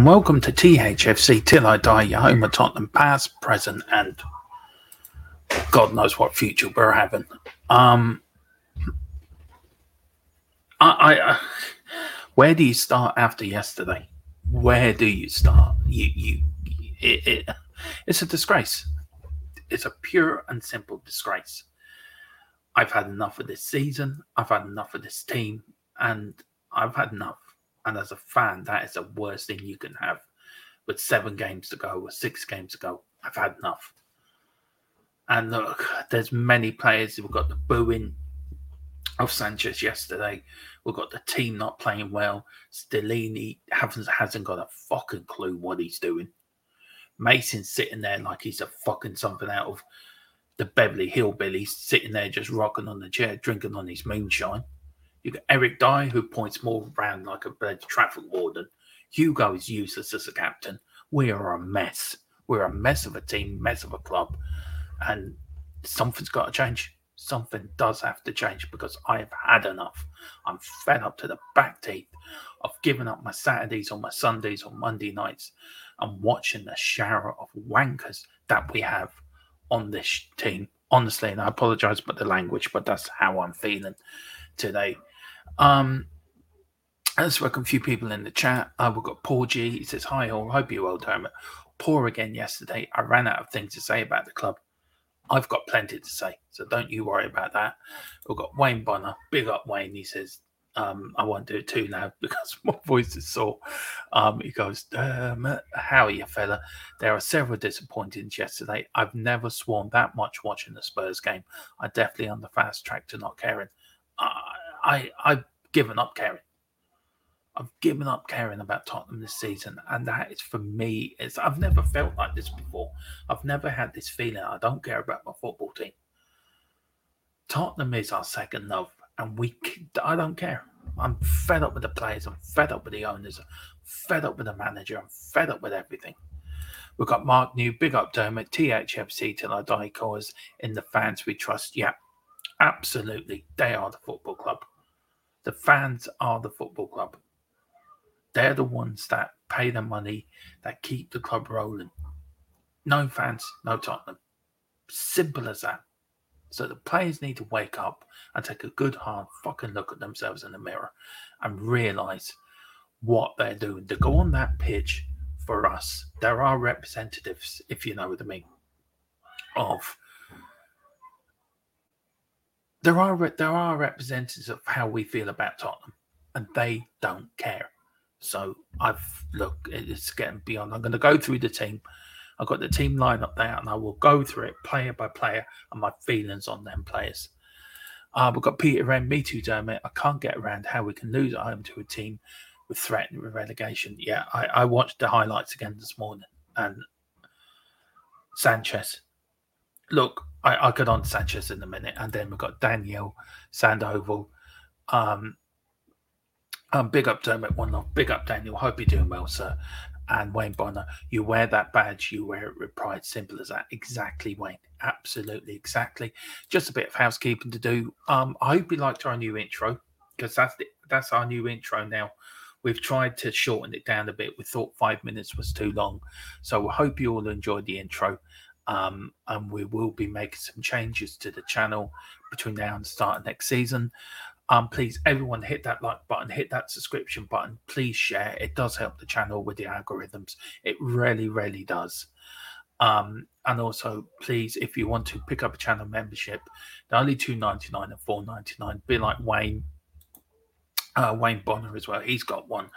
and welcome to THFC Till I Die, your home of Tottenham past, present, and God knows what future we're having. Um, I, I uh, where do you start after yesterday? Where do you start? You, you, it, it, it's a disgrace. It's a pure and simple disgrace. I've had enough of this season. I've had enough of this team, and I've had enough. And as a fan, that is the worst thing you can have. With seven games to go, or six games to go, I've had enough. And look, there's many players who've got the booing of Sanchez yesterday. We've got the team not playing well. Stellini hasn't, hasn't got a fucking clue what he's doing. Mason's sitting there like he's a fucking something out of the Beverly Hillbillies, sitting there just rocking on the chair, drinking on his moonshine. You got Eric Dier, who points more around like a traffic warden. Hugo is useless as a captain. We are a mess. We're a mess of a team, mess of a club. And something's got to change. Something does have to change because I have had enough. I'm fed up to the back teeth of giving up my Saturdays or my Sundays or Monday nights and watching the shower of wankers that we have on this team. Honestly, and I apologize about the language, but that's how I'm feeling today. Um, let's welcome a few people in the chat. Uh, we've got Paul G. He says, Hi, all. Hope you're well, Dermot. Poor again yesterday. I ran out of things to say about the club. I've got plenty to say, so don't you worry about that. We've got Wayne Bonner. Big up, Wayne. He says, um, I won't do it too now because my voice is sore. Um, he goes, how are you, fella? There are several disappointings yesterday. I've never sworn that much watching the Spurs game. I definitely on the fast track to not caring. I, I, I've given up caring. I've given up caring about Tottenham this season, and that is for me. It's I've never felt like this before. I've never had this feeling. I don't care about my football team. Tottenham is our second love, and we. I don't care. I'm fed up with the players. I'm fed up with the owners. I'm fed up with the manager. I'm fed up with everything. We've got Mark New, big up Dermot, THFC till I die cause in the fans we trust. Yeah, absolutely. They are the football club. The fans are the football club. They're the ones that pay the money, that keep the club rolling. No fans, no Tottenham. Simple as that. So the players need to wake up and take a good hard fucking look at themselves in the mirror and realize what they're doing. To go on that pitch for us, there are representatives, if you know what I mean, of there are there are representatives of how we feel about Tottenham, and they don't care. So I've look, it's getting beyond. I'm going to go through the team. I've got the team line up there, and I will go through it player by player and my feelings on them players. Uh, we've got Peter Wren, me too, Dermot. I can't get around how we can lose at home to a team with threat threatened relegation. Yeah, I, I watched the highlights again this morning, and Sanchez. Look, I, I'll get on Sanchez in a minute, and then we've got Daniel Sandoval. Um, um, big up Dermot One Love, big up Daniel. Hope you're doing well, sir. And Wayne Bonner, you wear that badge, you wear it with pride. Simple as that. Exactly, Wayne. Absolutely, exactly. Just a bit of housekeeping to do. Um, I hope you liked our new intro because that's the, that's our new intro now. We've tried to shorten it down a bit. We thought five minutes was too long, so we hope you all enjoyed the intro. Um, and we will be making some changes to the channel between now and start of next season. Um, please, everyone, hit that like button, hit that subscription button. Please share. It does help the channel with the algorithms. It really, really does. Um, and also, please, if you want to pick up a channel membership, they're only two ninety nine and four ninety nine. Be like Wayne, uh, Wayne Bonner as well. He's got one.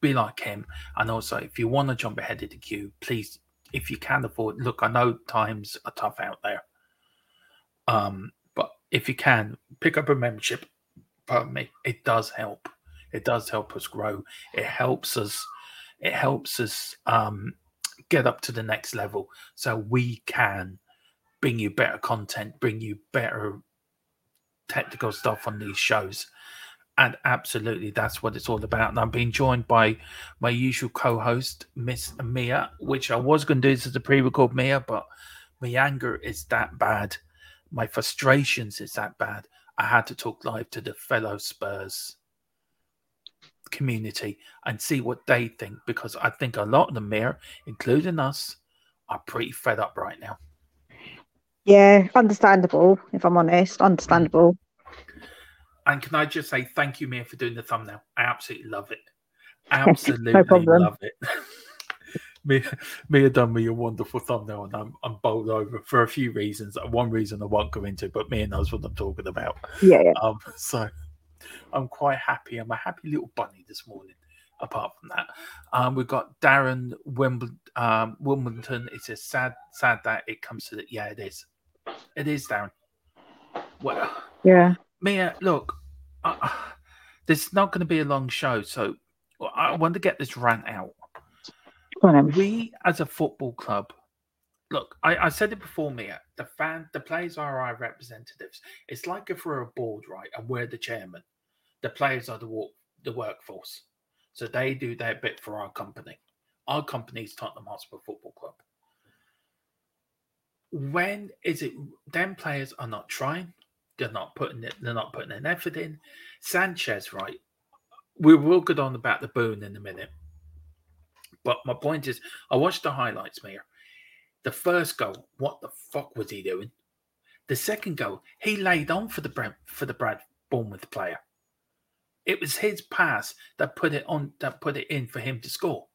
Be like him. And also, if you want to jump ahead of the queue, please if you can afford. Look, I know times are tough out there, um, but if you can pick up a membership, pardon me, it does help. It does help us grow. It helps us. It helps us um, get up to the next level, so we can bring you better content, bring you better technical stuff on these shows. And absolutely, that's what it's all about. And I'm being joined by my usual co host, Miss Mia, which I was going to do this as a pre record Mia, but my anger is that bad. My frustrations is that bad. I had to talk live to the fellow Spurs. community and see what they think because I think a lot of them here, including us, are pretty fed up right now. Yeah, understandable. If I'm honest, understandable. And can I just say thank you, Mia, for doing the thumbnail? I absolutely love it. Absolutely problem. love it. Mia, Mia done me a wonderful thumbnail, and I'm, I'm bowled over for a few reasons. One reason I won't go into, but Mia knows what I'm talking about. Yeah, yeah. Um, so I'm quite happy. I'm a happy little bunny this morning. Apart from that, um, we've got Darren Wimbledon. Um, Wimbledon. It's a sad, sad that it comes to that. Yeah, it is. It is, Darren. Well, Yeah. Mia, look, uh, there's not going to be a long show, so I want to get this rant out. Go on, then. We, as a football club, look, I, I said it before, Mia. The fan, the players are our representatives. It's like if we're a board, right, and we're the chairman. The players are the work, the workforce, so they do their bit for our company. Our company is Tottenham Hotspur Football Club. When is it? Them players are not trying. They're not putting it. They're not putting an effort in. Sanchez, right? We will get on about the boon in a minute. But my point is, I watched the highlights, Mia. The first goal, what the fuck was he doing? The second goal, he laid on for the Brent, for the Brad Bournemouth player. It was his pass that put it on, that put it in for him to score.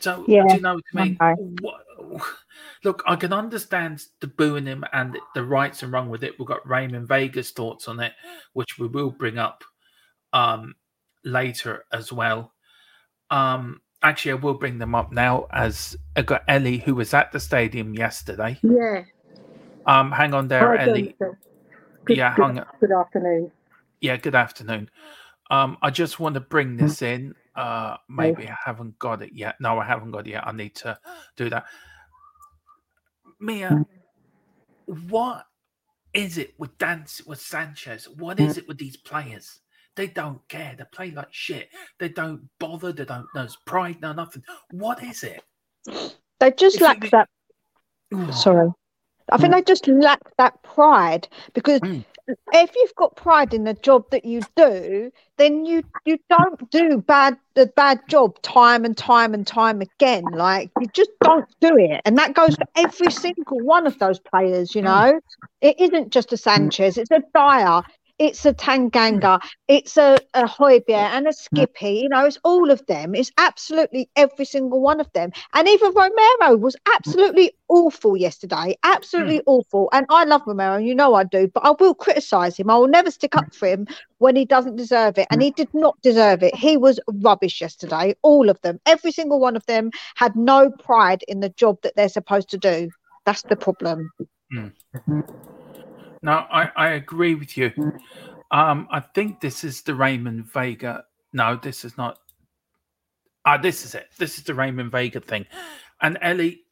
So, Yeah, do you know what I mean? What, look, I can understand the booing him and the rights and wrong with it. We've got Raymond Vega's thoughts on it, which we will bring up um, later as well. Um, actually, I will bring them up now as I got Ellie, who was at the stadium yesterday. Yeah. Um, hang on there, Hi, Ellie. Good, Yeah, good, hang on. good afternoon. Yeah, good afternoon. Um, I just want to bring this in. Uh, maybe I haven't got it yet. No, I haven't got it yet. I need to do that. Mia, mm. what is it with dance with Sanchez? What is mm. it with these players? They don't care. They play like shit. They don't bother. They don't know pride, no nothing. What is it? They just If lack that. Ooh, Sorry. I think mm. they just lack that pride because Mm. If you've got pride in the job that you do, then you you don't do bad the bad job time and time and time again. Like you just don't do it, and that goes for every single one of those players. You Mm. know, it isn't just a Sanchez; it's a Dier, it's a Tanganga, hmm. it's a, a Hojbjerg hmm. and a Skippy. You know, it's all of them. It's absolutely every single one of them. And even Romero was hmm. absolutely awful yesterday. Absolutely awful. And I love Romero, you know I do, but I will criticise him. I will never stick up for him when he doesn't deserve it. And he did not deserve it. He was rubbish yesterday. All of them. Every single one of them had no pride in the job that they're supposed to do. That's the problem. No, I, I agree with you. Um, I think this is the Raymond Vega. No, this is not. Ah, this is it. This is the Raymond Vega thing. And Ellie,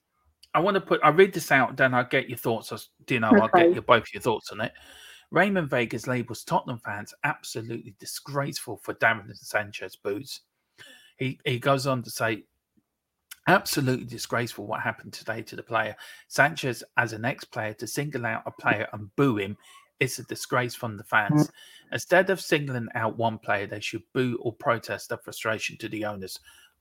I want to put. I read this out, then I'll get your thoughts. Do you know? I'll get your both your thoughts on it. Raymond Vega's labels Tottenham fans absolutely disgraceful for Darren Sanchez boots. He he goes on to say, absolutely disgraceful what happened today to the player. Sanchez, as an ex-player, to single out a player and boo him is a disgrace from the fans. Instead of singling out one player, they should boo or protest their frustration to the owners.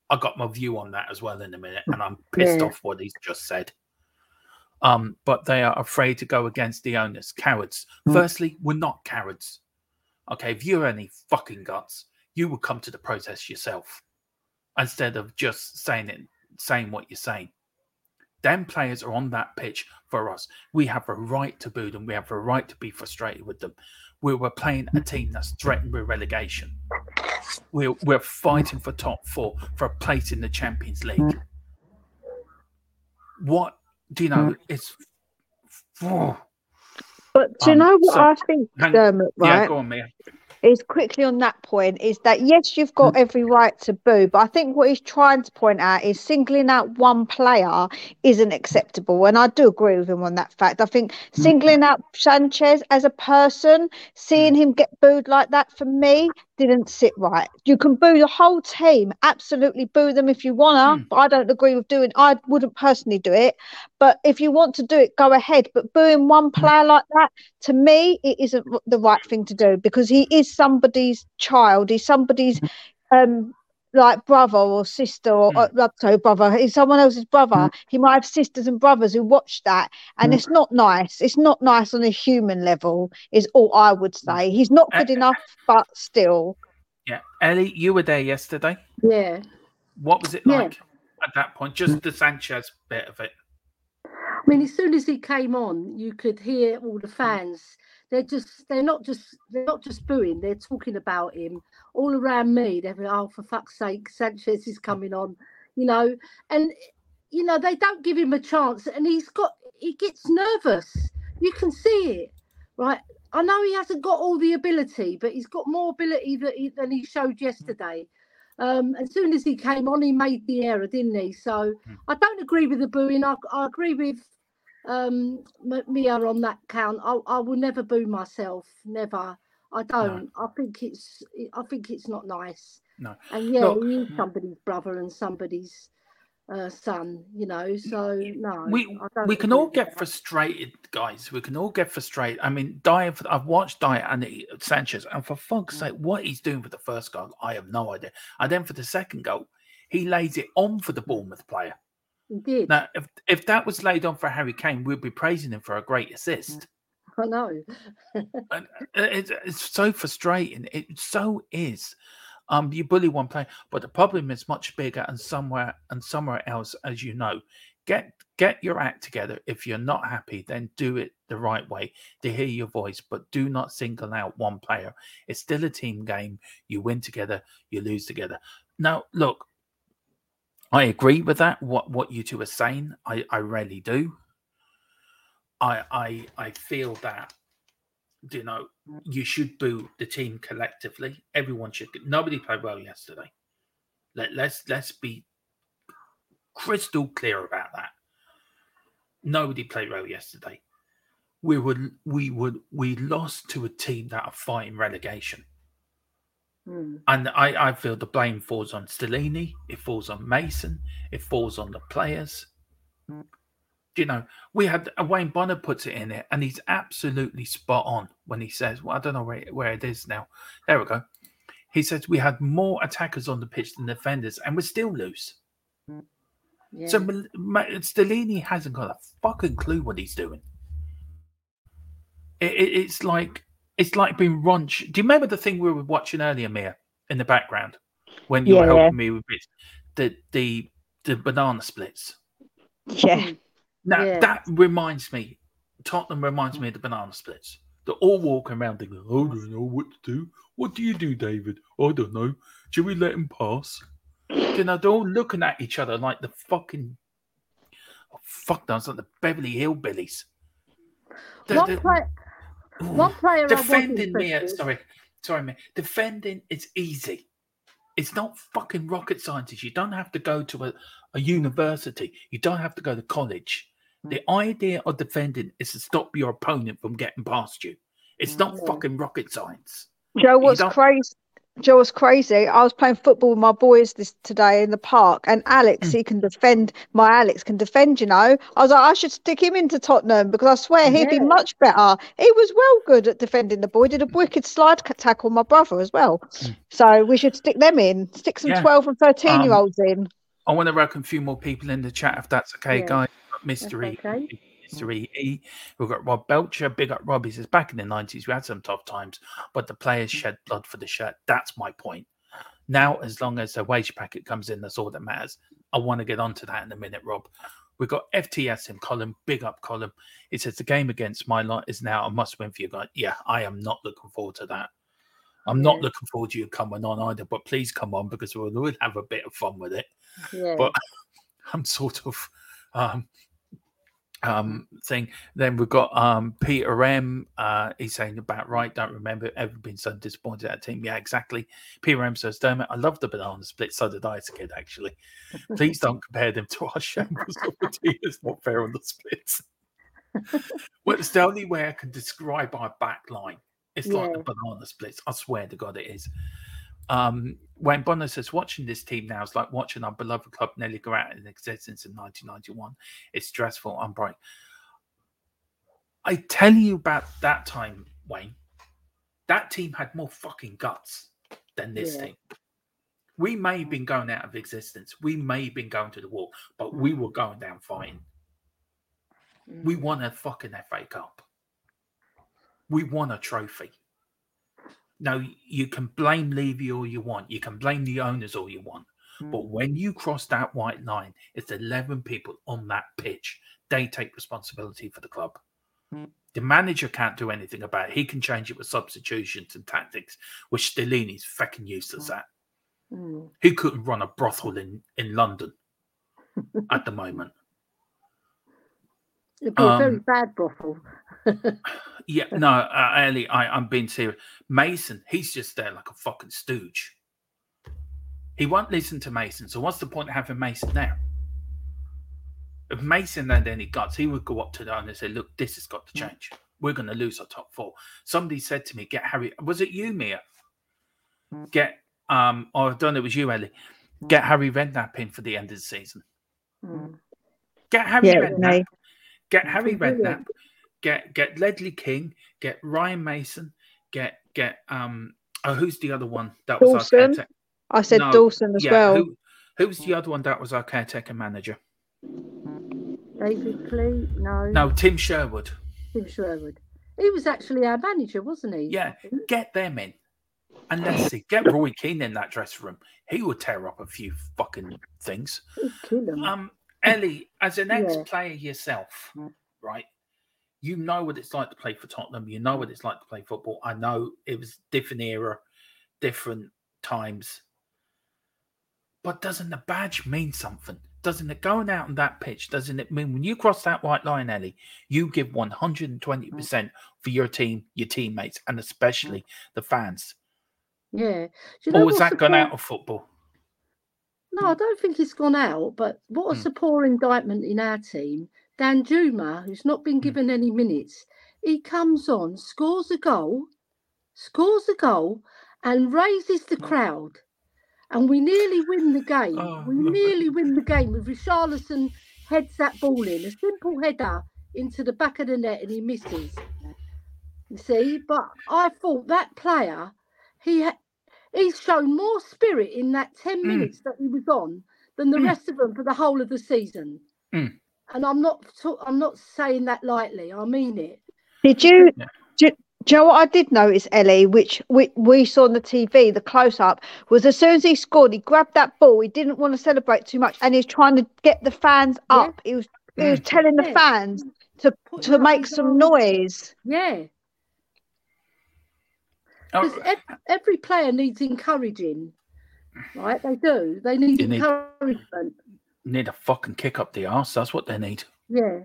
I got my view on that as well in a minute, and I'm pissed Yeah. off what he's just said. Um, but they are afraid to go against the owners. Cowards. Firstly, we're not cowards. Okay, if you have any fucking guts, you would come to the protest yourself instead of just saying it, saying what you're saying. Them players are on that pitch for us. We have a right to boo them. We have a right to be frustrated with them. We were playing a team that's threatened with relegation. We're, we're fighting for top four, for a place in the Champions League. Mm. What do you know? Mm. It's. Oh, But do you Um, know what so- I think, Dermot, um, right? Yeah, go on, Mia. Is quickly on that point is that yes, you've got hmm. every right to boo, but I think what he's trying to point out is singling out one player isn't acceptable. And I do agree with him on that fact. I think hmm. singling out Sanchez as a person, seeing hmm. him get booed like that for me didn't sit right. You can boo the whole team, absolutely boo them if you wanna, Hmm. but I don't agree with doing I wouldn't personally do it. But if you want to do it, go ahead. But booing one player like that, to me, it isn't the right thing to do because he is is somebody's child, he's somebody's um like brother or sister or, Mm. or sorry, brother, he's someone else's brother. Mm. He might have sisters and brothers who watch that, and Mm. it's not nice. It's not nice on a human level, is all I would say. He's not good Uh, enough, but still. Yeah, Ellie, you were there yesterday. Yeah. What was it Yeah. like at that point? Just the Sanchez bit of it. I mean, as soon as he came on, you could hear all the fans. They're just, they're not just, they're not just booing. They're talking about him all around me. They're like, oh, for fuck's sake, Sanchez is coming on, you know. And you know, they don't give him a chance, and he's got, he gets nervous. You can see it, right? I know he hasn't got all the ability, but he's got more ability that he, than he showed yesterday. Um, as soon as he came on, he made the error, didn't he? So Mm. I don't agree with the booing. I, I agree with um, M- Mia on that count. I, I will never boo myself. Never. I don't. I think it's. I think it's not nice. No. And yeah, Look- he is somebody's brother and somebody's uh, son. You know. So no. we we can all get that. frustrated, guys. We can all get frustrated. I mean, Dier, I've watched Dier and he- Sanchez, and for fuck's Mm. sake, what he's doing for the first goal, I have no idea. And then for the second goal, he lays it on for the Bournemouth player. Did. Now, if if that was laid on for Harry Kane, we'd be praising him for a great assist. I know. Uh, it's, it's so frustrating. It so is. Um, you bully one player, but the problem is much bigger and somewhere and somewhere else, as you know. Get get your act together. If you're not happy, then do it the right way to hear your voice, but do not single out one player. It's still a team game. You win together, you lose together. Now, look, I agree with that. What what you two are saying, I I really do. I I I feel that you know you should boo the team collectively. Everyone should. Nobody played well yesterday. Let let's let's be crystal clear about that. Nobody played well yesterday. We would we would we lost to a team that are fighting relegation. Mm. And I, I feel the blame falls on Stellini, it falls on Mason, it falls on the players. You know, we had uh, Wayne Bonner puts it in it, and he's absolutely spot on when he says, "Well, I don't know where where it is now." There we go. He says we had more attackers on the pitch than defenders, and we're still loose. Yeah. So Stellini hasn't got a fucking clue what he's doing. It, it, it's like it's like being runch. Do you remember the thing we were watching earlier, Mia, in the background when you were Yeah. helping me with bits? The the the banana splits. Yeah. Now Yeah. that reminds me. Tottenham reminds me of the banana splits. They're all walking around thinking, "I don't know what to do. What do you do, David? I don't know. Should we let him pass?" You know, they're all looking at each other like the fucking oh, fuck knows, like the Beverly Hillbillies. The- one, the- play, ooh, one player defending me, uh, impressed with- sorry, sorry, man. Defending is easy. It's not fucking rocket science. You don't have to go to a, a university. You don't have to go to college. The mm. idea of defending is to stop your opponent from getting past you. It's not Yeah. fucking rocket science. Joe, what's crazy? Joe, what's crazy? I was playing football with my boys this today in the park, and Alex, Mm. he can defend. My Alex can defend. You know, I was like, I should stick him into Tottenham because I swear he'd be much better. He was well good at defending the boy. Did a wicked slide tackle my brother as well. Mm. So we should stick them in. Stick some Yeah. twelve and thirteen year olds in. I want to welcome a few more people in the chat if that's okay, Yeah. guys. Mystery, okay. Mystery mm. E. Eh, we've got Rob Belcher. Big up Rob. He says back in the 90s, we had some tough times, but the players mm. shed blood for the shirt. That's my point. Now, as long as the wage packet comes in, that's all that matters. I want to get onto that in a minute, Rob. We've got FTS in column, big up column. It says the game against my lot is now a must win for you guys. Yeah, I am not looking forward to that. I'm not Yeah. looking forward to you coming on either, but please come on because we'll, we'll have a bit of fun with it. Yeah. But I'm sort of um um thing. Then we've got um Peter M. Uh he's saying about right, don't remember ever been so disappointed at a team. Yeah, exactly. Peter M says, Dermot, I love the banana split, so did I as a kid actually. Please don't compare them to our shambles of the team. It's not fair on the splits. well, it's the only way I can describe our back line. It's like the banana splits. I swear to God it is. Um, Wayne Bonner says watching this team now is like watching our beloved club nearly go out in existence in 1991. It's stressful. I'm bright. I tell you about that time, Wayne. That team had more fucking guts than this Yeah. team. We may have been going out of existence. We may have been going to the wall, but we were going down fighting. We Mm. won a fucking FA Cup. We won a trophy. Now you can blame Levy all you want. You can blame the owners all you want. But when you cross that white line, it's 11 people on that pitch. They take responsibility for the club. Mm. The manager can't do anything about it. He can change it with substitutions and tactics, which Stellini's fucking useless at. Mm. He couldn't run a brothel in, in London at the moment. It'd be a very Um, bad brothel. Yeah, no, uh, Ellie, I, I'm being serious. Mason, he's just there like a fucking stooge. He won't listen to Mason. So what's the point of having Mason there? If Mason had any guts, he would go up to them and say, "Look, this has got to change. We're going to lose our top four. Somebody said to me, "Get Harry." Was it you, Mia? Get um, or I don't know, it was you, Ellie. Get Harry Redknapp in for the end of the season. Mm. Get Harry Yeah, Redknapp. Me. Get Harry Brilliant. Redknapp. Get get Ledley King. Get Ryan Mason. Get get um. Oh, who's the other one? That was our caretaker. I said No, Dawson as Yeah, well. Who, who's the other one that was our caretaker manager? David Clee? No. No, Tim Sherwood. Tim Sherwood. He was actually our manager, wasn't he? Yeah. Get them in. And let's see. Get Roy Keane in that dressing room. He would tear up a few fucking things. He'd kill him. Um, Ellie, as an ex-player yourself, right? You know what it's like to play for Tottenham. You know what it's like to play football. I know it was different era, different times. But doesn't the badge mean something? Doesn't it going out on that pitch? Doesn't it mean when you cross that white line, Ellie, you give one hundred and twenty percent for your team, your teammates, and especially the fans? yeah. You know Or was that gone out of football? No, I don't think he's gone out. But what's Mm. the poor indictment in our team? Danjuma, who's not Hmm. been given any minutes, he comes on, scores a goal, scores a goal, and raises the crowd. And we nearly win the game. Oh, we nearly win the game with Richarlison heads that ball in, a simple header into the back of the net, and he misses. You see, but I thought that player, he he's shown more spirit in that 10 Mm. minutes that he was on than the Mm. rest of them for the whole of the season. Mm. And I'm not ta- I'm not saying that lightly. I mean it. Did you? Yeah. Do, do you know what I did notice, Ellie, which we, we saw on the TV, the close up, was as soon as he scored, he grabbed that ball. He didn't want to celebrate too much, and he's trying to get the fans Yeah. up. He was he was telling the fans to Put to make some noise. Yeah. Oh, Because ev- every player needs encouraging. Right? They do. They need need- encouragement. need a fucking kick up the arse. That's what they need. Yeah.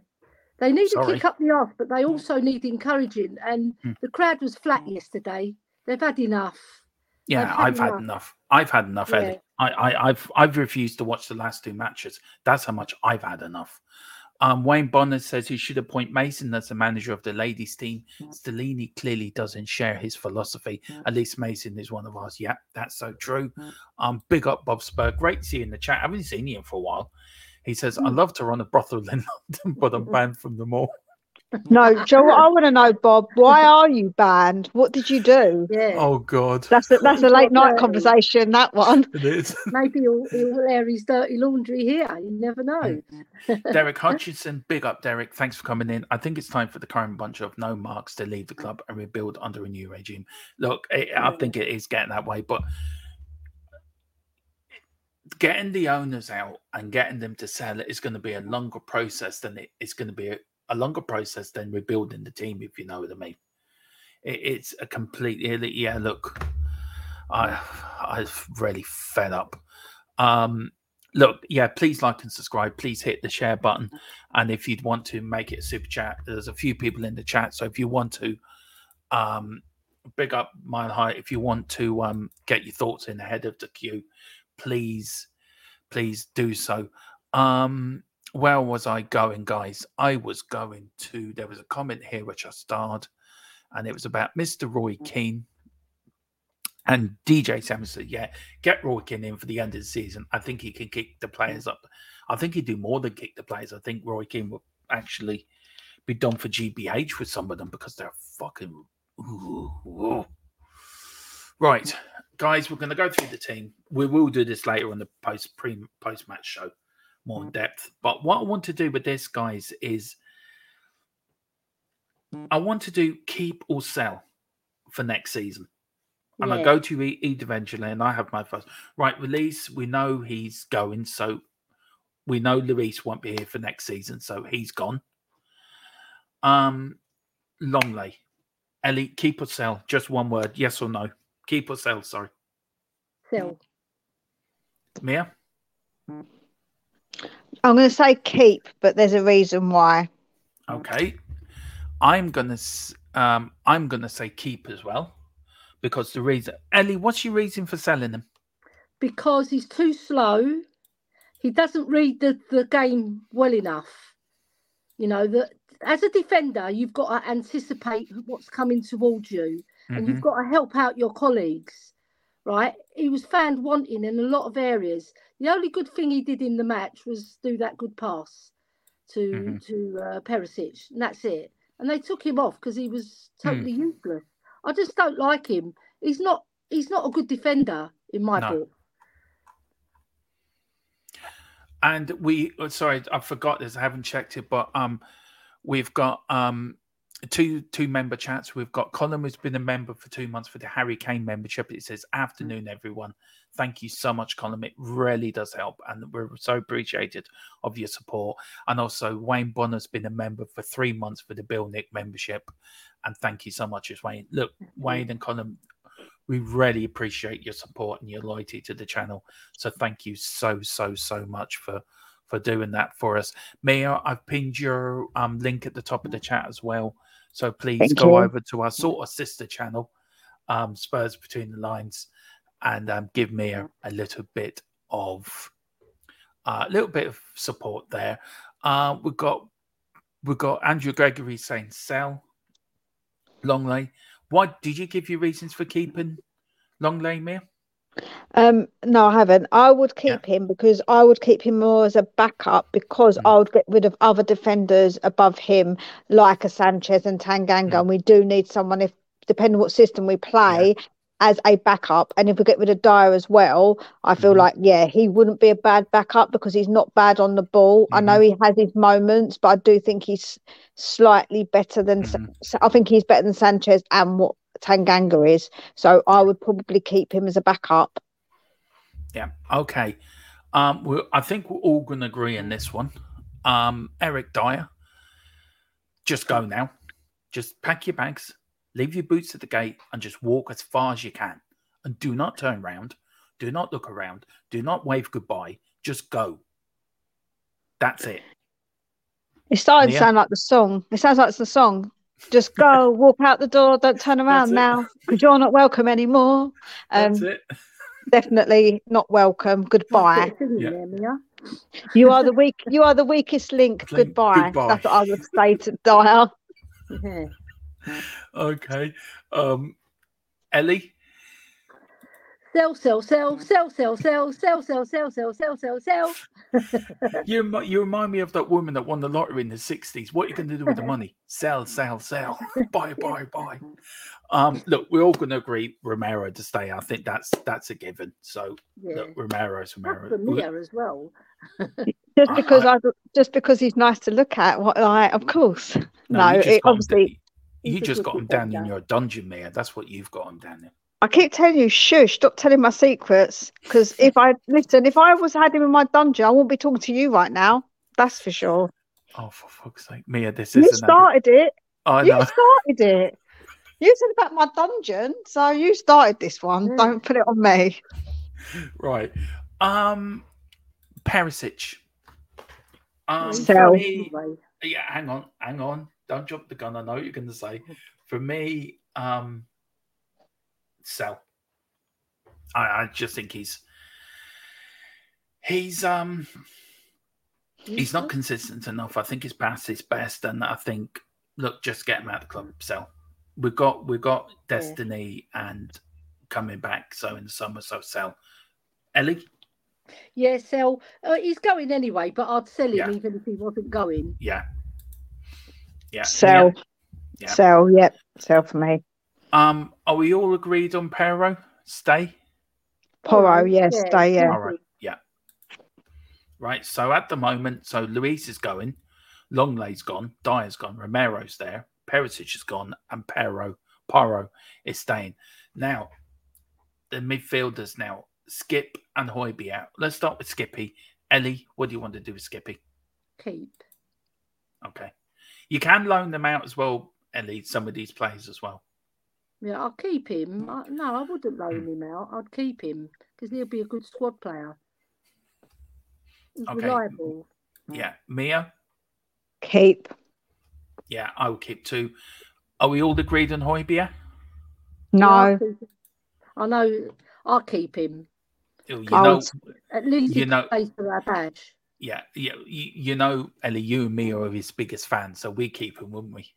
They need Sorry. to kick up the arse, but they also need encouraging. And Hmm. the crowd was flat yesterday. They've had enough. Yeah, had I've had enough. enough. I've had enough, Yeah. Ellie. I, I, I've, I've refused to watch the last two matches. That's how much I've had enough. Um, Wayne Bonner says he should appoint Mason as the manager of the ladies' team. Stellini clearly doesn't share his philosophy. At least Mason is one of us. Yeah, that's so true. Um, big up Bob Spur. Great to see you in the chat. I haven't seen you for a while. He says, I love to run a brothel in London, but I'm banned from them all. No, Joe, I want to know, Bob, why are you banned? What did you do? Yeah. Oh, God. That's a, that's a late night conversation. That one. It is. Maybe he'll, he'll air his dirty laundry here. You never know. Mm. Derek Hutchinson, big up, Derek. Thanks for coming in. I think it's time for the current bunch of no marks to leave the club and rebuild under a new regime. Look, I I think it is getting that way, but getting the owners out and getting them to sell it is going to be a longer process than it's going to be a, a longer process than rebuilding the team, if you know what I mean. It, it's a complete, yeah. Look, I I've really fed up. Um, look, yeah, please like and subscribe. Please hit the share button. And if you'd want to make it super chat, there's a few people in the chat. So if you want to um big up Mile High, if you want to um get your thoughts in ahead of the queue, please, please do so. Um where was I going, guys? I was going to there was a comment here which I starred, and it was about Mr. Roy mm. Keane. And DJ Sam said, Yeah, get Roy Keane in for the end of the season. I think he can kick the players up. I think he'd do more than kick the players. I think Roy Keane will actually be done for GBH with some of them because they're fucking. Ooh, ooh. Right, guys, we're going to go through the team. We will do this later on the post pre post match show, more in depth. But what I want to do with this, guys, is I want to do keep or sell for next season. And I go to Ed eventually, and I have my first right release. We know he's going, so we know Luis won't be here for next season, so he's gone. Um, Lenglet, Ellie, keep or sell? Just one word, yes or no? Keep or sell? Sorry, Sell. Mia. I'm going to say keep, but there's a reason why. Okay, I'm gonna um I'm gonna say keep as well because the reason Ellie, what's your reason for selling him? because he's too slow. He doesn't read the, the game well enough. You know, that as a defender, you've got to anticipate what's coming towards you and Mhm. you've got to help out your colleagues, right? He was found wanting in a lot of areas. The only good thing he did in the match was do that good pass to Mhm. to uh, Perisic, and that's it. And they took him off because he was totally useless. I just don't like him. He's not. He's not a good defender in my No. book. And we, oh, sorry, I forgot this. I haven't checked it, but um, we've got um two two member chats. We've got Colin, who's been a member for two months for the Harry Kane membership. It says afternoon, everyone. Thank you so much, Colin. It really does help, and we're so appreciated of your support. And also, Wayne Bonner's been a member for three months for the Bill Nick membership, and thank you so much, as Wayne. Look, Wayne and Colin, we really appreciate your support and your loyalty to the channel. So thank you so so so much for for doing that for us. Mia, I've pinned your um, link at the top of the chat as well. So please Thank go you. over to our sort of sister channel, um, Spurs Between the Lines, and um, give me a little bit of a little bit of support there. Uh, we've got we've got Andrew Gregory saying sell Lenglet. Why did you give your reasons for keeping Lenglet, Mia? Um, no, I haven't. I would keep him because I would keep him more as a backup because Mm. I would get rid of other defenders above him, like a Sanchez and Tanganga. Mm. And we do need someone, if depending what system we play, as a backup. And if we get rid of Dier as well, I feel Mhm. like yeah, he wouldn't be a bad backup because he's not bad on the ball. I know Mm-hmm. he has his moments, but I do think he's slightly better than. Mhm. Sa- I think he's better than Sanchez and what Tanganga is. So I would probably keep him as a backup. Yeah. Okay. Um, I think we're all going to agree on this one. Um, Eric Dier, just go now. Just pack your bags, leave your boots at the gate, and just walk as far as you can. And do not turn around. Do not look around. Do not wave goodbye. Just go. That's it. It started to sound like the song. It sounds like it's the song. Just go, walk out the door, don't turn around now because you're not welcome anymore. Um, That's it. definitely not welcome. Goodbye. Put a thing in Yeah. You are the weak. You are the weakest link. Link, Goodbye. goodbye. That's what I would say to Dial. Yeah. Okay. Um, Ellie. Sell, sell, sell, sell, sell, sell, sell, sell, sell, sell, sell, sell, sell. You, you remind me of that woman that won the lottery in the 60s. What are you going to do with the money? Sell, sell, sell. buy, buy, buy. Um, look, we're all going to agree Romero to stay. I think that's that's a given. So, Yeah. look, Romero's That's Romero. for We- as well. Just because I- I, just because he's nice to look at. What like, of course. No, you just it obviously. da- you just got him down in your dungeon, Mia. That's what you've got him down there. I keep telling you, shush, stop telling my secrets. Because if I listen, if I was had him in my dungeon, I wouldn't be talking to you right now. That's for sure. Oh, for fuck's sake, Mia! This You isn't. a- started it. I you started it. You said about my dungeon, so you started this one. Yeah. Don't put it on me. Right. Um, Perisic. Um, He's Sell. for going me, yeah, hang on, hang on. Don't jump the gun. I know what you're going to say. For me, um, sell. I, I just think he's he's um he's not consistent enough. I think he's past his best, and I think look, just get him out of the club. Sell. We've got we've got destiny and coming back. So in the summer, so sell. Ellie, Yeah, sell. Uh, he's going anyway, but I'd sell him Yeah. even if he wasn't going. yeah, yeah, Sell, Yeah. sell, yep, sell for me. Um, are we all agreed on Porro? Stay. Porro, yes, yeah, stay, yeah. All right. Yeah. Right. So at the moment, so Luis is going, Lenglet's gone, Dier's gone, Romero's there, Perisic is gone, and Porro Porro is staying. Now, the midfielders now, Skip and Hoyby out. Let's start with Skippy. Ellie, what do you want to do with Skippy? Keep. Okay. You can loan them out as well, Ellie, some of these players as well. Yeah, I'll keep him. Mm. I, no, I wouldn't loan mm. him out. I'd keep him because he'll be a good squad player. He's Okay. reliable. Yeah. Mia? Keep. Yeah, I will keep too. Are we all agreed on Hojbjerg? No. Yeah, I'll keep him. I know. I'll keep him. Oh, you know, At least You know- plays for our badge. yeah, yeah, you, you know, Ellie, you and me are his biggest fans, so we keep him, wouldn't we?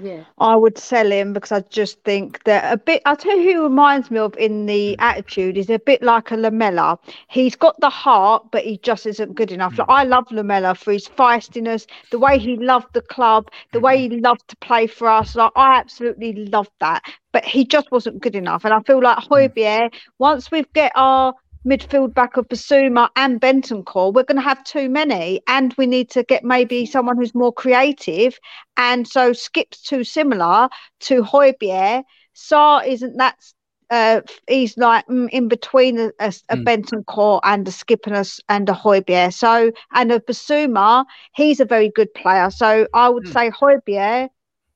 Yeah. I would sell him because I just think that a bit. I'll tell you who he reminds me of in the mm. attitude is a bit like a Lamela. He's got the heart, but he just isn't good enough. Like mm. I love Lamela for his feistiness, the way he loved the club, the way mm-hmm. he loved to play for us. Like I absolutely loved that, but he just wasn't good enough. And I feel like mm. Hojbjerg, once we've get our midfield back of Bissouma and Bentancur, we're going to have too many, and we need to get maybe someone who's more creative. And so Skip's too similar to Hojbjerg. Saar isn't that. Uh, he's like mm, in between a, a, a Mm. Bentancur and a Skip and a, and a Hojbjerg. So and a Bissouma, he's a very good player. So I would Mm. say Hojbjerg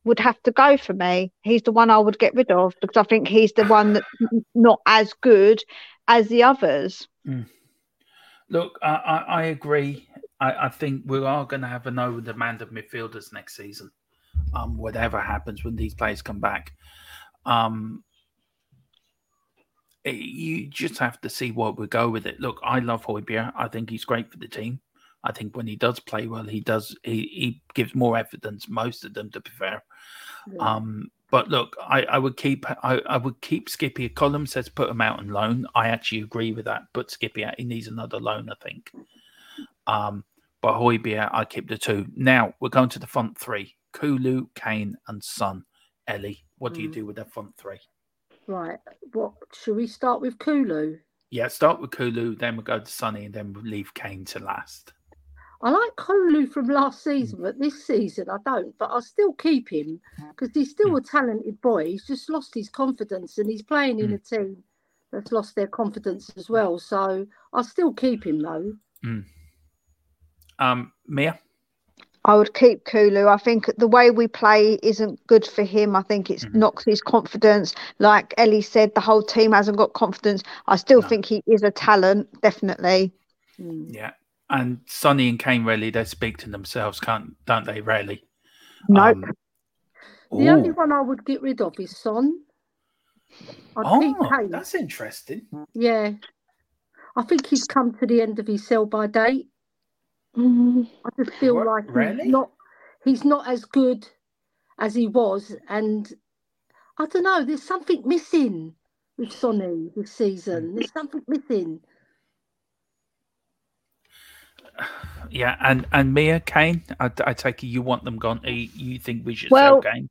would have to go for me. He's the one I would get rid of because I think he's the one that's not as good as the others. Look, I, I, I agree. I, I think we are going to have an over demand of midfielders next season. Um, whatever happens when these players come back, um, it- you just have to see what we go with it. Look, I love Hojbjerg. I think he's great for the team. I think when he does play well, he does. He, he gives more evidence most of them. To be fair, yeah. um, but look, I, I would keep I, I would keep Skippy. A column says put him out on loan. I actually agree with that. Put Skippy out. He needs another loan, I think. Um, but Hojbjerg, I keep the two. Now we're going to the front three: Kulu, Kane, and Son. Ellie, what do you Mm. do with that front three? Right. What should we start with Kulu? Yeah, start with Kulu, then we'll go to Sonny, and then we'll leave Kane to last. I like Kulu from last season, but this season I don't. But I'll still keep him because he's still a talented boy. He's just lost his confidence, and he's playing in a team that's lost their confidence as well. So I'll still keep him though. Um, Mia, I would keep Kulu. I think the way we play isn't good for him. I think it's Mhm. knocks his confidence. Like Ellie said, the whole team hasn't got confidence. I still No. think he is a talent, definitely. Mm. yeah, and Sonny and Kane really they speak to themselves, can't don't they? Really? Nope. Um, The only one I would get rid of is Son. Keep Oh, that's interesting. Yeah. I think he's come to the end of his sell by date. I just feel What? like Really? he's not he's not as good as he was and I don't know, there's something missing with Sonny this season. There's something missing. Yeah, and and Mia Kane, I, I take it you want them gone. You, you think we should Well, sell Kane?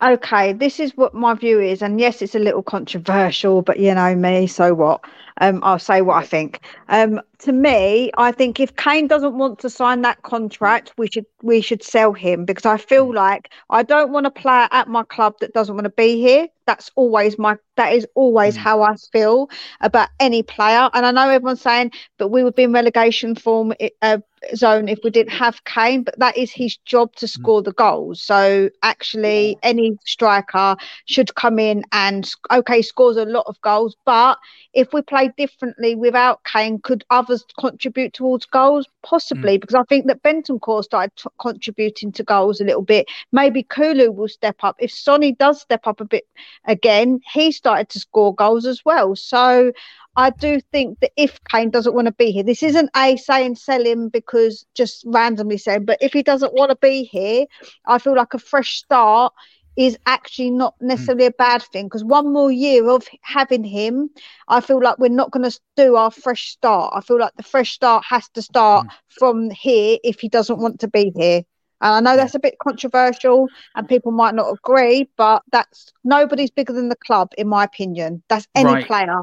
Okay, this is what my view is, and yes, it's a little controversial, but you know me, so what? Um, I'll say what I think. Um, to me, I think if Kane doesn't want to sign that contract, we should we should sell him because I feel like I don't want a player at my club that doesn't want to be here. That's always my that is always Mm. how I feel about any player. And I know everyone's saying, but we would be in relegation form uh, zone if we didn't have Kane, but that is his job to score the goals. So actually, any striker should come in and okay scores a lot of goals, but if we play differently without Kane, could others contribute towards goals? Possibly, mm. because I think that Bentancur started t- contributing to goals a little bit. Maybe Kulu will step up. If Sonny does step up a bit again, he started to score goals as well. So I do think that if Kane doesn't want to be here, this isn't a saying sell him because just randomly saying, but if he doesn't want to be here, I feel like a fresh start is actually not hmm. necessarily a bad thing because one more year of having him, I feel like we're not going to do our fresh start. I feel like the fresh start has to start hmm. from here if he doesn't want to be here. And I know that's a bit controversial and people might not agree, but that's nobody's bigger than the club, in my opinion. That's any Right. player.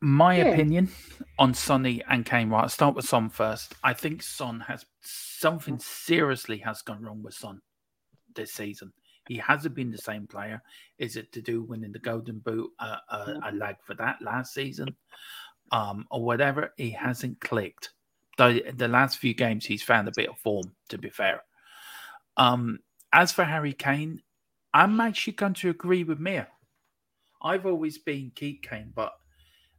My Yeah. opinion on Sonny and Kane. Right, I'll start with Son first. I think Son has something hmm. seriously has gone wrong with Son this season. He hasn't been the same player. Is it to do winning the Golden Boot uh, uh, a lag for that last season, um, or whatever? He hasn't clicked. Though the last few games he's found a bit of form. To be fair, um, as for Harry Kane, I'm actually going to agree with Mia. I've always been keep Kane, but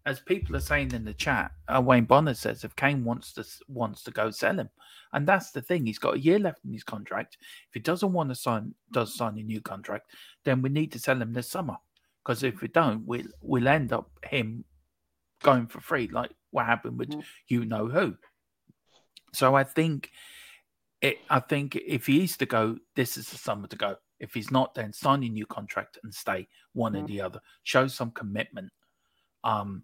as people are saying in the chat, uh, Wayne Bonner says if Kane wants to wants to go, sell him, and that's the thing. He's got a year left in his contract. If he doesn't want to sign, does sign a new contract, then we need to sell him this summer. Because if we don't, we'll we'll end up him going for free, like what happened with Mhm. you know who. So I think it. I think if he is to go, this is the summer to go. If he's not, then sign a new contract and stay. One or Mhm. the other. Show some commitment. Um,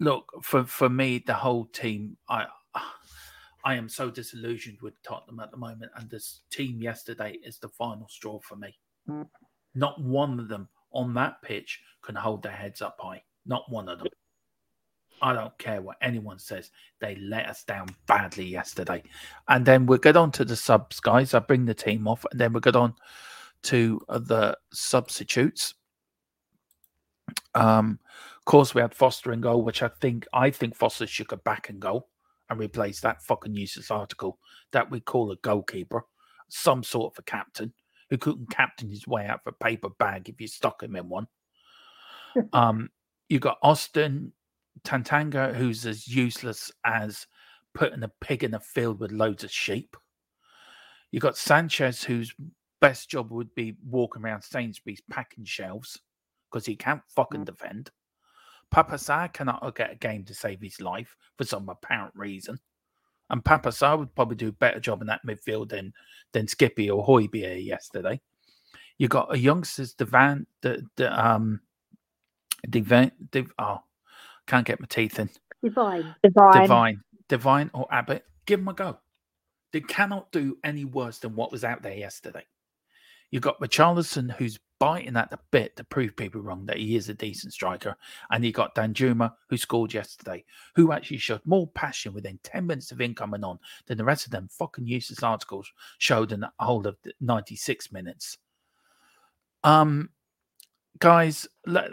look for for me, the whole team. I I am so disillusioned with Tottenham at the moment, and this team yesterday is the final straw for me. Mm. Not one of them on that pitch can hold their heads up high. Not one of them. I don't care what anyone says. They let us down badly yesterday. And then we'll get on to the subs, guys. I bring the team off, and then we'll get on to the substitutes. Um, course, we had Foster and goal, which I think I think Foster should go back and goal and replace that fucking useless article that we call a goalkeeper, some sort of a captain who couldn't captain his way out of a paper bag if you stuck him in one. um, you got Austin Tanganga, who's as useless as putting a pig in a field with loads of sheep. You got Sanchez, whose best job would be walking around Sainsbury's packing shelves because he can't fucking defend. Papa Sarr cannot get a game to save his life for some apparent reason. And Papa Sarr would probably do a better job in that midfield than than Skippy or Hojbjerg yesterday. You got a youngsters Devan the the um Devan Div, oh can't get my teeth in. Devine. Devine. Devine. Devine or Abbott, give them a go. They cannot do any worse than what was out there yesterday. You've got Richarlison, who's biting at the bit to prove people wrong that he is a decent striker. And you got Danjuma, who scored yesterday, who actually showed more passion within 10 minutes of him coming on than the rest of them fucking useless articles showed in the whole of 96 minutes. Um, guys, let,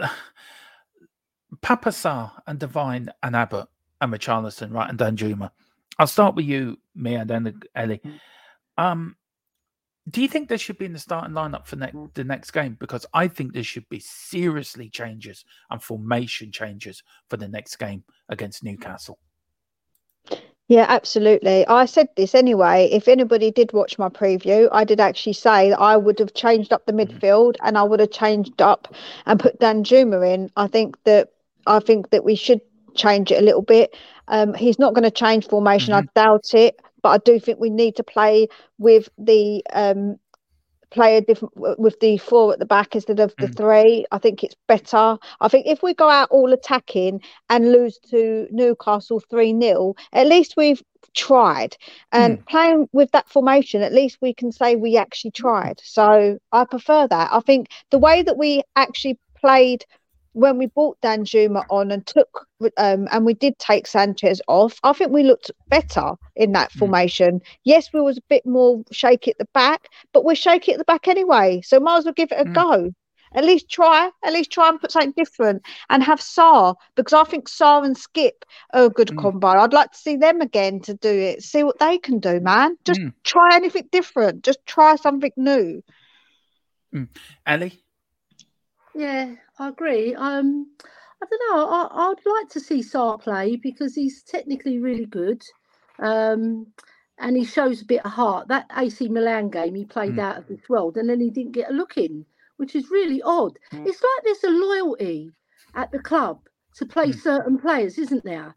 Papa Sarr and Devine and Abbott and Richarlison, right, and Danjuma. I'll start with you, Mia, and then Ellie. Um, do you think there should be in the starting lineup for ne- the next game? Because I think there should be seriously changes and formation changes for the next game against Newcastle. Yeah, absolutely. I said this anyway. If anybody did watch my preview, I did actually say that I would have changed up the Mhm. midfield and I would have changed up and put Danjuma in. I think that I think that we should change it a little bit. Um, he's not going to change formation. I doubt it, but I do think we need to play with the um, play a different with the four at the back instead of the Mm. three. I think it's better. I think if we go out all attacking and lose to Newcastle 3 0, at least we've tried. And playing with that formation, at least we can say we actually tried. So I prefer that. I think the way that we actually played when we brought Danjuma on and took um, and we did take Sanchez off, I think we looked better in that Mm. formation. Yes, we was a bit more shaky at the back, but we're shaky at the back anyway. So might as well give it a Mm. go. At least try, at least try and put something different and have Sarr because I think Sarr and Skip are a good Mm. combo. I'd like to see them again to do it, see what they can do, man. Just Mm. try anything different, just try something new. Ellie? Yeah, I agree. Um, I don't know. I, I'd like to see Sarr play because he's technically really good, um, and he shows a bit of heart. That AC Milan game, he played Mm. out of this world, and then he didn't get a look in, which is really odd. It's like there's a loyalty at the club to play Mm. certain players, isn't there?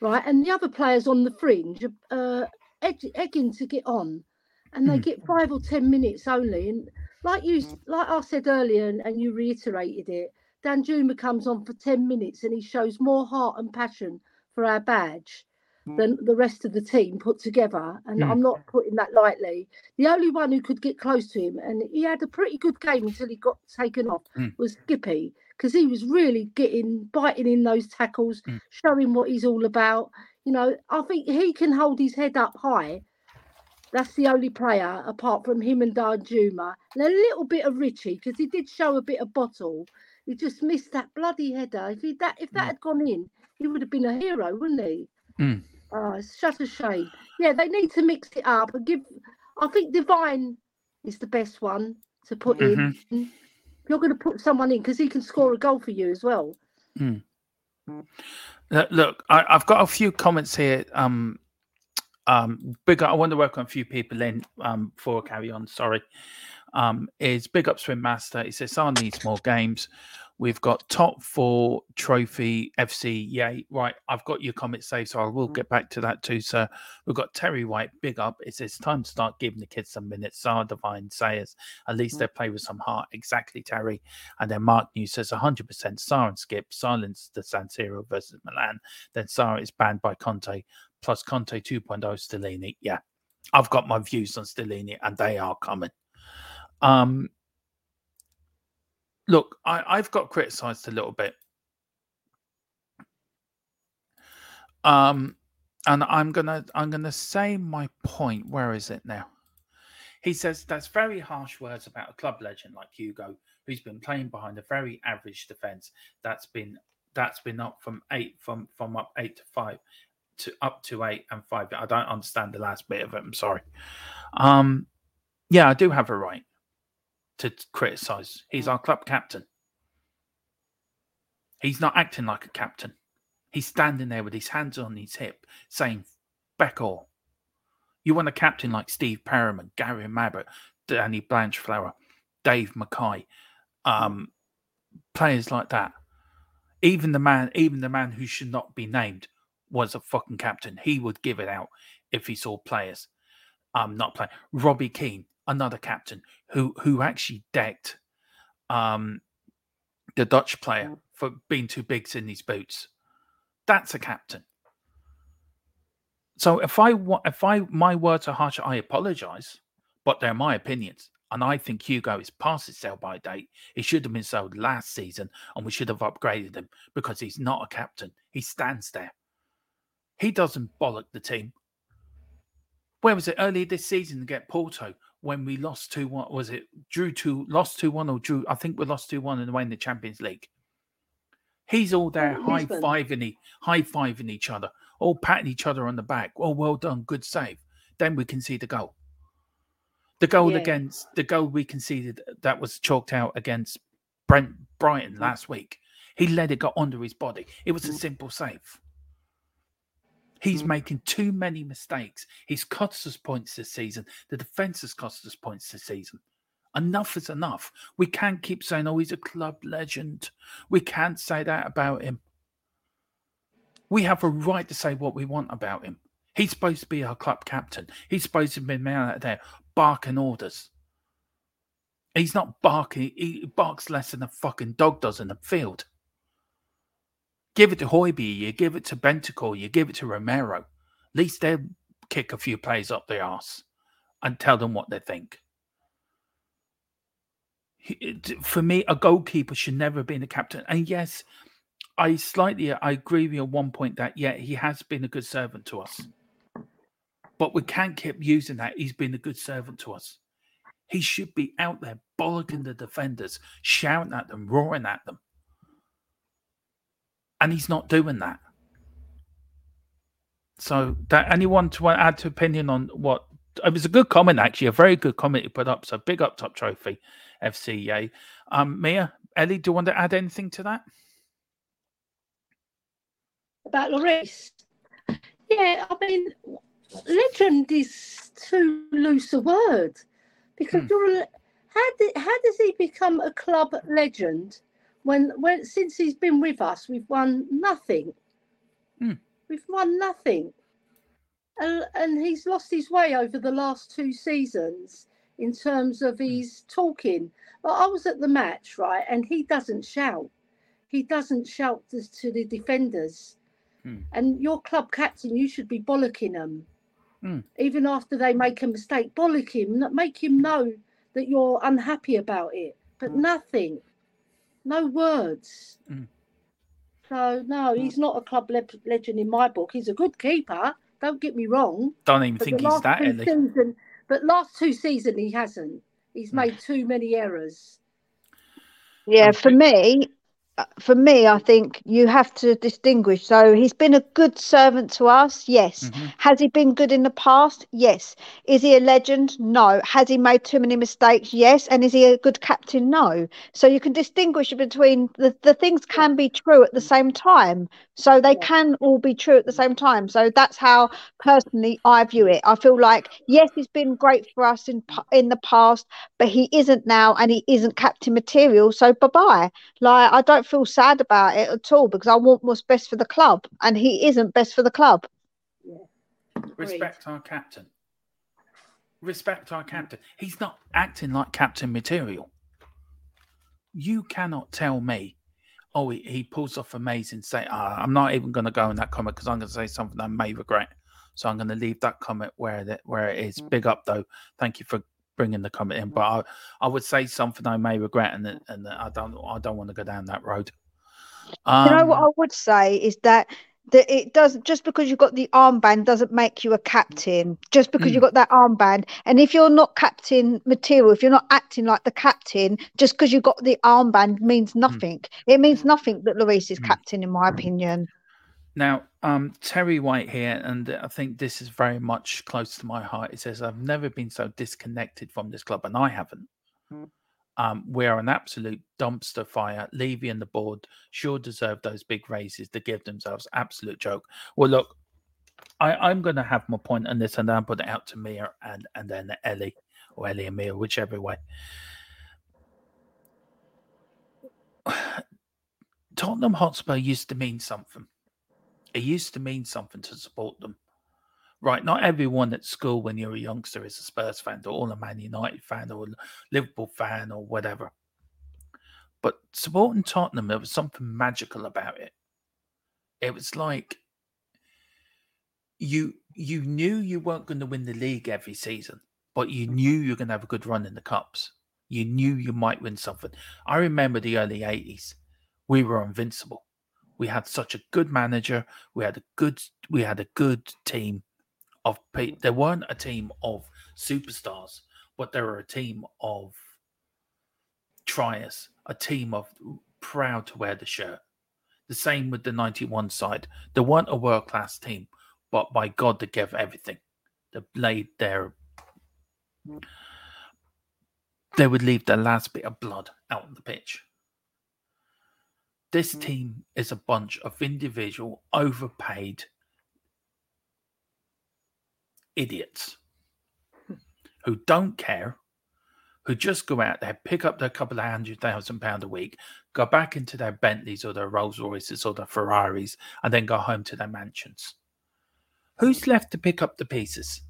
Right, and the other players on the fringe are uh, egg- egging to get on, and they Mm. get five or ten minutes only, and like you, like I said earlier, and, and you reiterated it. Danjuma comes on for ten minutes and he shows more heart and passion for our badge. than the rest of the team put together. And Mm. I'm not putting that lightly. The only one who could get close to him, and he had a pretty good game until he got taken off, Mm. was Skippy, because he was really getting biting in those tackles, Mm. showing what he's all about. You know, I think he can hold his head up high. That's the only player apart from him and Danjuma. and a little bit of Richie because he did show a bit of bottle. He just missed that bloody header. If he that if that Mm. had gone in, he would have been a hero, wouldn't he? Mm. Oh, it's such a shame. Yeah, they need to mix it up and give. I think Devine is the best one to put in. You're going to put someone in because he can score a goal for you as well. Look, look I, I've got a few comments here. Um, um, big. I want to work on a few people in um, before I carry on. Sorry. Um, is big up Swim Master. He says, "I needs more games." We've got top four trophy FC. Yay! Right, I've got your comment saved, so I will get back to that too, sir. We've got Terry White. Big up. It says time to start giving the kids some minutes. Sarr Devine Sayers. At least they play with some heart. Exactly, Terry. And then Mark News says 100% Sarr and Skip silence the San Siro versus Milan. Then Sarr is banned by Conte, plus Conte 2.0 Stellini. Yeah, I've got my views on Stellini and they are coming. Um, look, I, I've got criticised a little bit. Um, and I'm gonna I'm gonna say my point. Where is it now? He says that's very harsh words about a club legend like Hugo, who's been playing behind a very average defense. That's been that's been up from eight from from up eight to five to up to eight and five. I don't understand the last bit of it. I'm sorry. Um, yeah, I do have a right to criticize. He's our club captain. He's not acting like a captain. He's standing there with his hands on his hip saying, Beck all. You want a captain like Steve Perryman, Gary Mabbutt, Danny Blanchflower, Dave Mackay, um, players like that. Even the man, even the man who should not be named was a fucking captain. He would give it out if he saw players. Um, not playing. Robbie Keane, another captain who who actually decked um the Dutch player for being too big in these boots. That's a captain. So if I if I my words are harsh, I apologize, but they're my opinions, and I think Hugo is past his sell by date. He should have been sold last season, and we should have upgraded him because he's not a captain. He stands there. He doesn't bollock the team. Where was it earlier this season to get Porto when we lost two one? Was it drew two, lost two one, or drew? I think we lost two one and away in the Champions League. He's all there Oh, high fiving, e- high fiving each other, all patting each other on the back. Oh, well done, good save. Then we can see the goal. The goal Yeah. against the goal we conceded uh, that was chalked out against Brent Brighton mm. last week. He let it go under his body. It was a mm. simple save. He's mm-hmm. making too many mistakes. He's cost us points this season. The defense has cost us points this season. Enough is enough. We can't keep saying, oh, he's a club legend. We can't say that about him. We have a right to say what we want about him. He's supposed to be our club captain. He's supposed to be man out there barking orders. He's not barking. He barks less than a fucking dog does in the field. Give it to Hoiby, you give it to Bentancur, you give it to Romero. At least they'll kick a few players up their arse and tell them what they think. For me, a goalkeeper should never have been a captain. And yes, I slightly uh, I agree with you on one point that yeah, he has been a good servant to us. But we can't keep using that. He's been a good servant to us. He should be out there bollocking the defenders, shouting at them, roaring at them. And he's not doing that. So that anyone to add to opinion on what it was a good comment actually, a very good comment you put up. So big up top trophy, FC yay. Um Mia, Ellie, do you want to add anything to that? about Lloris. Yeah, I mean, legend is too loose a word because Hmm. you're. How did how does he become a club legend when when since he's been with us we've won nothing. Hmm. We've won nothing, and, and he's lost his way over the last two seasons in terms of his talking. But I was at the match right, and he doesn't shout. He doesn't shout to, the defenders Hmm. And your club captain, you should be bollocking them. Hmm. Even after they make a mistake, bollock him, make him know that you're unhappy about it. But nothing, no words. Hmm. So, no, he's not a club le- legend in my book. He's a good keeper. Don't get me wrong. Don't even think the he's that, two Ellie. season, but last two season he hasn't. He's Hmm. made too many errors. Yeah, for me, for me, I think you have to distinguish. So he's been a good servant to us, yes. Mhm. Has he been good in the past? Yes. Is he a legend? No. Has he made too many mistakes? Yes. And is he a good captain? No. So you can distinguish between the, the things can be true at the same time. So they Yeah. can all be true at the same time. So that's how personally I view it. I feel like yes, he's been great for us in in the past, but he isn't now, and he isn't captain material. So bye bye. Like I don't feel sad about it at all because I want what's best for the club, and he isn't best for the club. Agreed. Respect our captain. Respect our captain. He's not acting like captain material. You cannot tell me, oh, he, he pulls off amazing. Say, ah, I'm not even going to go in that comment because I'm going to say something I may regret. So I'm going to leave that comment where that where it is. Big up though. Thank you for bringing the comment in. But I, I would say something I may regret, and and I don't I don't want to go down that road. Um, you know what I would say is that that it doesn't just because you've got the armband doesn't make you a captain. Just because you've got that armband, and if you're not captain material, if you're not acting like the captain, just because you've got the armband means nothing. It means nothing that Lloris is Mm. captain, in my opinion. Now, um, Terry White here, and I think this is very much close to my heart. It says, I've never been so disconnected from this club, and I haven't. Mm. Um, we're an absolute dumpster fire. Levy and the board sure deserve those big raises to give themselves absolute joke. Well, look, I, I'm going to have my point on this, and then I'll put it out to Mia and, and then Ellie, or Ellie and Mia, whichever way. Tottenham Hotspur used to mean something. It used to mean something to support them. Right, not everyone at school when you're a youngster is a Spurs fan or all a Man United fan or a Liverpool fan or whatever. But supporting Tottenham, there was something magical about it. It was like you you knew you weren't going to win the league every season, but you mm-hmm. knew you were going to have a good run in the cups. You knew you might win something. I remember the early 80s. We were invincible. We had such a good manager. We had a good we had a good team of pe- mm. there weren't a team of superstars, but there were a team of triers, a team of proud to wear the shirt. The same with the 91 side. They weren't a world class team, but by God, they gave everything. They laid their. Mm. They would leave the last bit of blood out on the pitch. This mm. team is a bunch of individual, overpaid idiots hmm. who don't care, who just go out there, pick up their couple of hundred thousand pound a week, go back into their Bentleys or their Rolls Royces or their Ferraris, and then go home to their mansions. Who's left to pick up the pieces?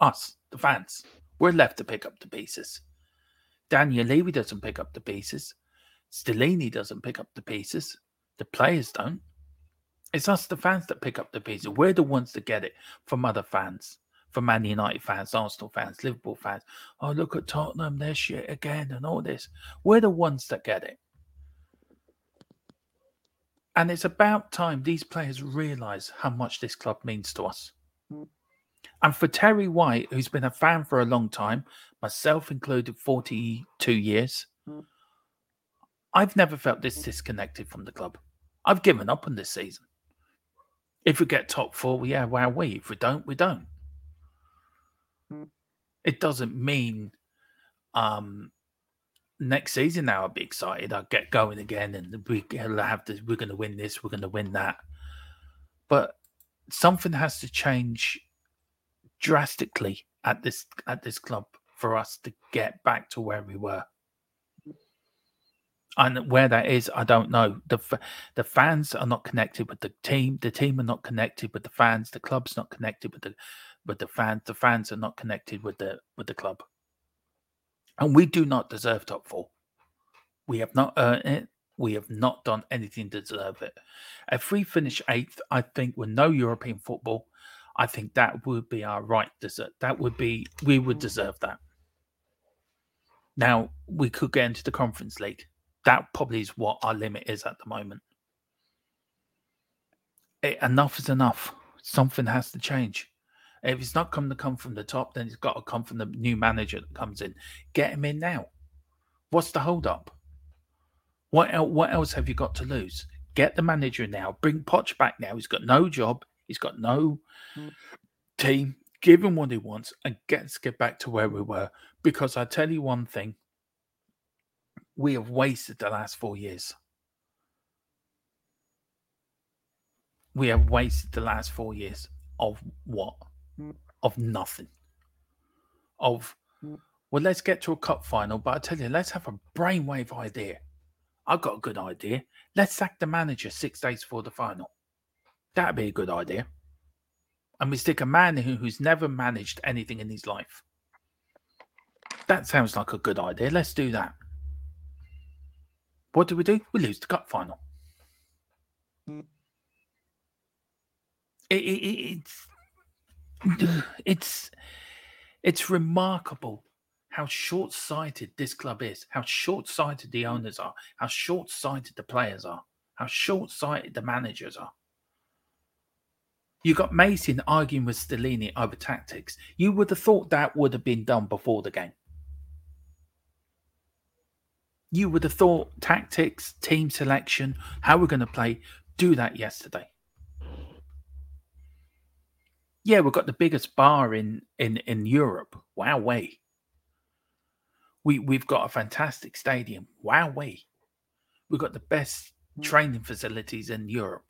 Us, the fans. We're left to pick up the pieces. Daniel Levy doesn't pick up the pieces. Stellini doesn't pick up the pieces. The players don't. It's us, the fans, that pick up the pieces. We're the ones that get it from other fans, from Man United fans, Arsenal fans, Liverpool fans. Oh, look at Tottenham, they're shit again, and all this. We're the ones that get it. And it's about time these players realize how much this club means to us. And for Terry White, who's been a fan for a long time, myself included 42 years, hmm. I've never felt this disconnected from the club. I've given up on this season. If we get top four, yeah, wow, we. If we don't, we don't. It doesn't mean um, next season now I'll be excited. I'll get going again and we have this, we're going to win this. We're going to win that. But something has to change drastically at this at this club for us to get back to where we were. And where that is, I don't know. the The fans are not connected with the team. The team are not connected with the fans. The club's not connected with the with the fans. The fans are not connected with the with the club. And we do not deserve top four. We have not earned it. We have not done anything to deserve it. If we finish eighth, I think with no European football, I think that would be our right desert. That would be we would deserve that. Now we could get into the Conference League. That probably is what our limit is at the moment. It, enough is enough. Something has to change. If it's not come to come from the top, then it's got to come from the new manager that comes in. Get him in now. What's the hold up? What else, what else have you got to lose? Get the manager now. Bring Poch back now. He's got no job. He's got no mm. team. Give him what he wants and get, let's get back to where we were. Because I tell you one thing, we have wasted the last four years. We have wasted the last four years of what? Mm. Of nothing. Of mm. well, let's get to a cup final, but I tell you, let's have a brainwave idea. I've got a good idea. Let's sack the manager six days before the final. That'd be a good idea. And we stick a man who, who's never managed anything in his life. That sounds like a good idea. Let's do that. What do we do? We lose the cup final. Hmm. It, it, it's it's it's remarkable how short-sighted this club is, how short-sighted the hmm. owners are, how short-sighted the players are, how short-sighted the managers are. You got Mason arguing with Stellini over tactics. You would have thought that would have been done before the game. You would have thought tactics, team selection, how we're going to play, do that yesterday. Yeah, we've got the biggest bar in in in Europe. Wow, way. We we've got a fantastic stadium. Wow, way. We've got the best hmm. training facilities in Europe.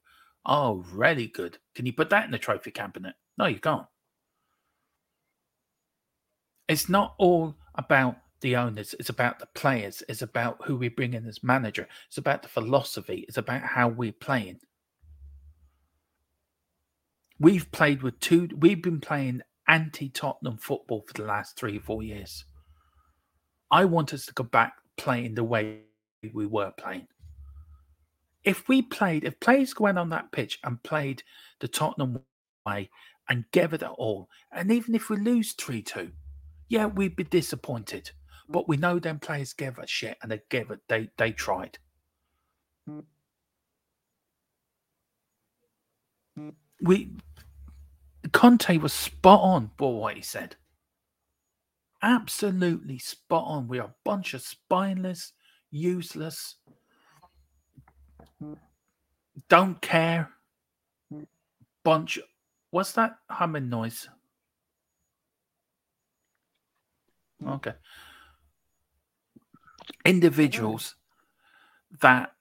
Oh, really good. Can you put that in the trophy cabinet? No, you can't. It's not all about the owners. It's about the players. It's about who we bring in as manager. It's about the philosophy. It's about how we're playing. We've played with two, we've been playing anti Tottenham football for the last three four years. I want us to go back playing the way we were playing. If we played, if players went on that pitch and played the Tottenham way and gave it all, and even if we lose 3 2, yeah, we'd be disappointed. But we know them players gave a shit and they gave it, they, they tried. Hmm. Hmm. We Conte was spot on for what he said. Absolutely spot on. We are a bunch of spineless, useless, hmm. don't care bunch. What's that humming noise? Okay. Individuals that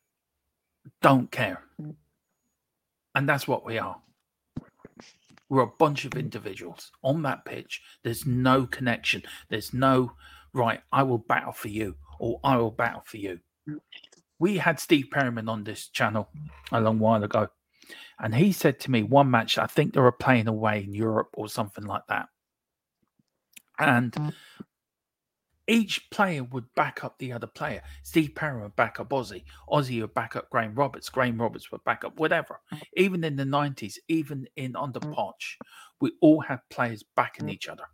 don't care. Mm. And that's what we are. We're a bunch of individuals on that pitch. There's no connection. There's no, right, I will battle for you or I will battle for you. Mm. We had Steve Perryman on this channel a long while ago. And he said to me one match, I think they were playing away in Europe or something like that. And mm. Each player would back up the other player. Steve Perry would back up Ozzy. Ozzy would back up Graham Roberts. Graham Roberts would back up whatever. Even in the 90s, even in under mm. Poch, we all had players backing mm. each other.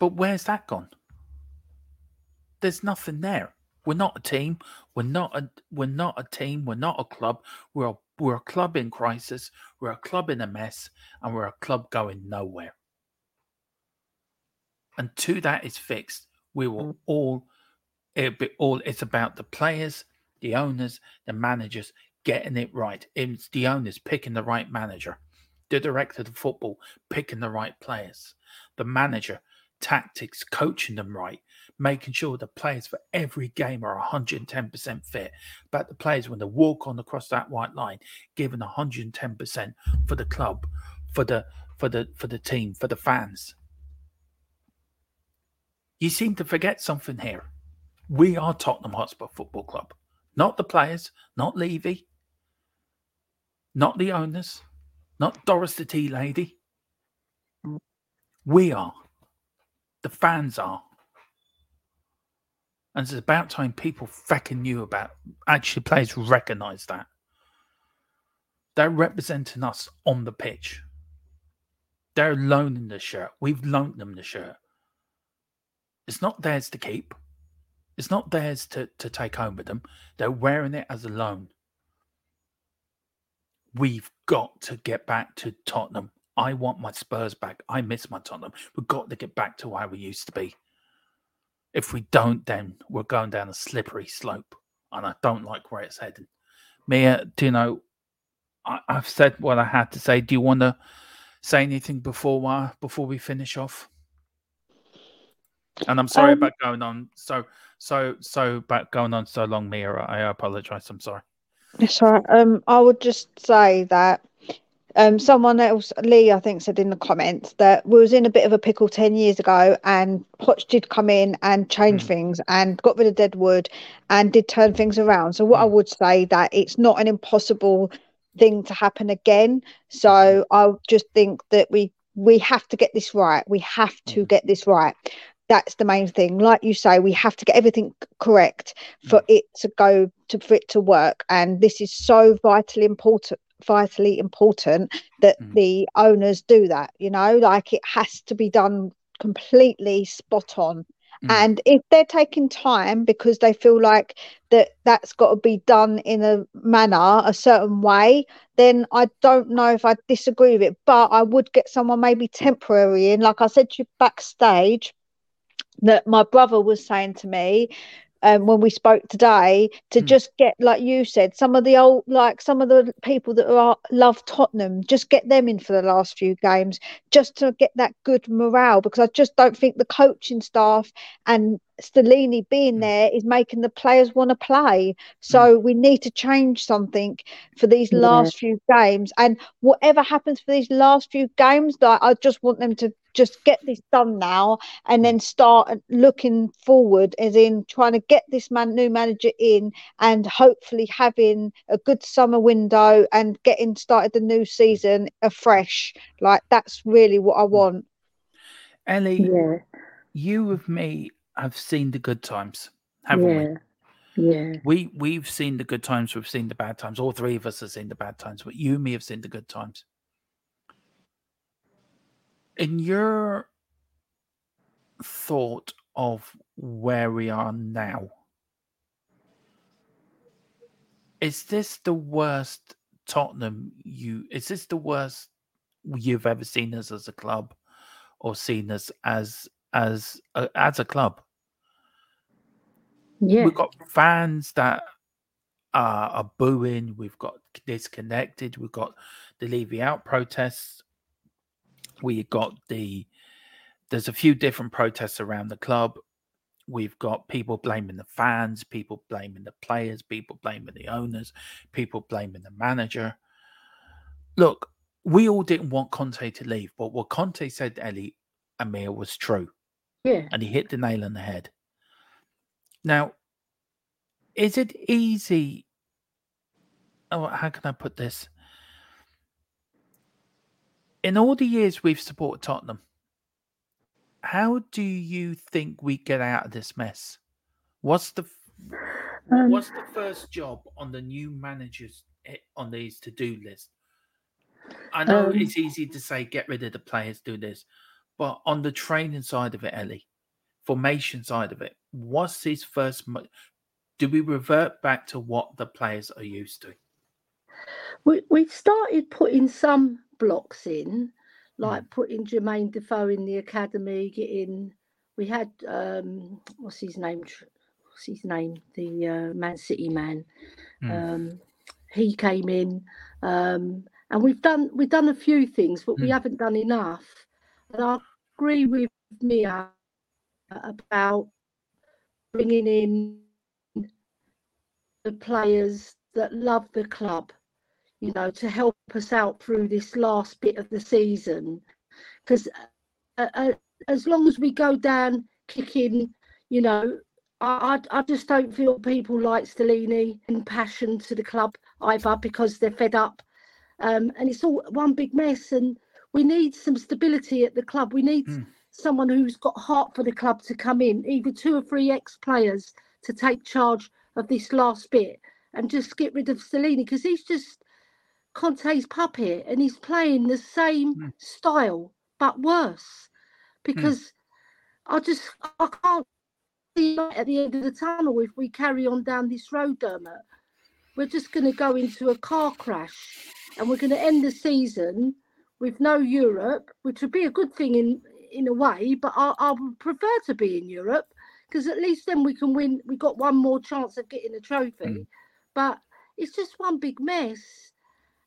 But where's that gone? There's nothing there. We're not a team. We're not a we're not a team. We're not a club. We're a, we're a club in crisis. We're a club in a mess, and we're a club going nowhere until that is fixed, we will mm. all It'll be all it's about the players, the owners, the managers getting it right. It's the owners picking the right manager, the director of the football picking the right players, the manager tactics coaching them right, making sure the players for every game are 110% fit. But the players when they walk on across that white line, giving 110% for the club, for the for the for the team, for the fans. You seem to forget something here. We are Tottenham Hotspur Football Club, not the players, not Levy, not the owners, not Doris the tea lady. We are. The fans are. And it's about time people fucking knew about actually players recognise that. They're representing us on the pitch. They're loaning the shirt. We've loaned them the shirt. It's not theirs to keep. It's not theirs to, to take home with them. They're wearing it as a loan. We've got to get back to Tottenham. I want my Spurs back. I miss my Tottenham. We've got to get back to where we used to be. If we don't, then we're going down a slippery slope. And I don't like where it's heading. Mia, do you know, I, have said what I had to say. Do you want to say anything before uh, before we finish off? And I'm sorry um, about going on so so so about going on so long, Mia. I apologize. I'm sorry. Right. Um, I would just say that um, someone else, Lee, I think, said in the comments that we was in a bit of a pickle ten years ago, and Poch did come in and change mm. things and got rid of Deadwood and did turn things around. So what mm. I would say that it's not an impossible thing to happen again. So mm-hmm. I just think that we we have to get this right. We have to mm. get this right that's the main thing like you say we have to get everything correct for mm. it to go to for it to work and this is so vitally important vitally important that mm. the owners do that you know like it has to be done completely spot on mm. and if they're taking time because they feel like that that's got to be done in a manner a certain way then i don't know if i disagree with it but i would get someone maybe temporary in like i said to you backstage that my brother was saying to me um, when we spoke today to mm. just get like you said some of the old like some of the people that are love Tottenham just get them in for the last few games just to get that good morale because I just don't think the coaching staff and Stellini being mm. there is making the players want to play. So mm. we need to change something for these yeah. last few games. And whatever happens for these last few games, like I just want them to just get this done now and then start looking forward as in trying to get this man new manager in and hopefully having a good summer window and getting started the new season afresh like that's really what i mm. want ellie yeah. you with me have seen the good times haven't yeah. we yeah. We we've seen the good times, we've seen the bad times. All three of us have seen the bad times, but you and me have seen the good times in your thought of where we are now, is this the worst Tottenham you is this the worst you've ever seen us as a club or seen us as as a, as a club? Yeah. We've got fans that are, are booing, we've got disconnected, we've got the Levy out protests we got the there's a few different protests around the club. We've got people blaming the fans, people blaming the players, people blaming the owners, people blaming the manager. Look, we all didn't want Conte to leave, but what Conte said, to Ellie Amir, was true. Yeah. And he hit the nail on the head. Now, is it easy? Oh, how can I put this? in all the years we've supported Tottenham, how do you think we get out of this mess? What's the um, what's the first job on the new managers eh, on these to do list? I know um, it's easy to say get rid of the players, do this, but on the training side of it, Ellie, formation side of it, what's his first? Do we revert back to what the players are used to? We we've started putting some blocks in, like mm. putting Jermaine Defoe in the academy, getting we had um what's his name? What's his name? The uh, Man City man. Mm. Um, he came in, um, and we've done we've done a few things, but mm. we haven't done enough. And I agree with Mia about bringing in the players that love the club you know, to help us out through this last bit of the season. Because uh, uh, as long as we go down kicking, you know, I, I, I just don't feel people like Stellini and passion to the club either because they're fed up. Um, and it's all one big mess. And we need some stability at the club. We need mm. Someone who's got heart for the club to come in, either two or three ex players to take charge of this last bit and just get rid of Stellini because he's just Conte's puppet and he's playing the same Mm. style but worse. Because I just I can't see light at the end of the tunnel if we carry on down this road, Dermot. We're just going to go into a car crash and we're going to end the season with no Europe, which would be a good thing in in a way, but I, I would prefer to be in Europe because at least then we can win. We got one more chance of getting a trophy, Mm. but it's just one big mess.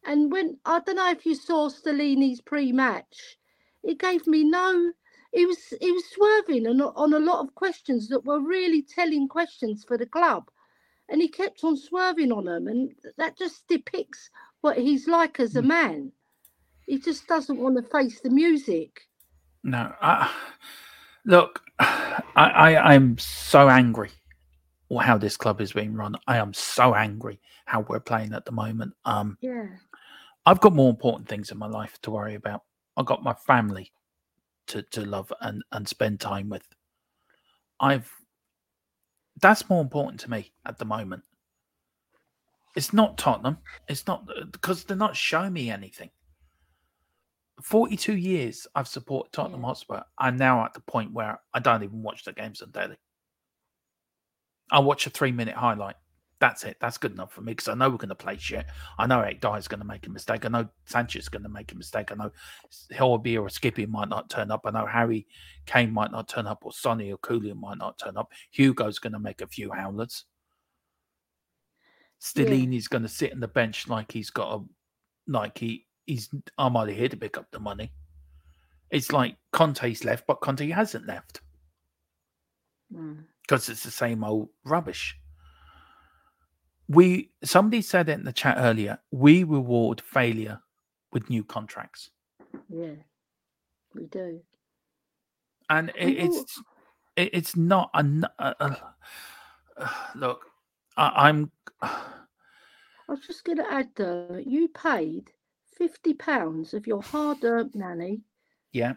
And when I don't know if you saw Stellini's pre-match, it gave me no. He was he was swerving on, a- on a lot of questions that were really telling questions for the club, and he kept on swerving on them, and that just depicts what he's like as a Mm. man. He just doesn't want to face the music. No, I, look, I, I I'm so angry how this club is being run. I am so angry how we're playing at the moment. Um, Yeah, I've got more important things in my life to worry about. I've got my family to, to love and, and spend time with. I've that's more important to me at the moment. It's not Tottenham. It's not because they're not showing me anything. 42 years I've supported Tottenham Yeah. Hotspur. I'm now at the point where I don't even watch the games on daily. I watch a three minute highlight. That's it. That's good enough for me because I know we're going to play shit. I know Eric Dier's going to make a mistake. I know Sanchez is going to make a mistake. I know Hilby or Skippy might not turn up. I know Harry Kane might not turn up, or Sonny or Kulu might not turn up. Hugo's going to make a few howlers. Stellini's going to sit on the bench like he's got a, like he he's. I'm only here to pick up the money. It's like Conte's left, but Conte hasn't left Mm. because it's the same old rubbish. We somebody said it in the chat earlier. We reward failure with new contracts, yeah, we do. and it, it's it, it's not a look. I, I'm I was just going to add, uh, you paid fifty pounds of your hard-earned money. yeah.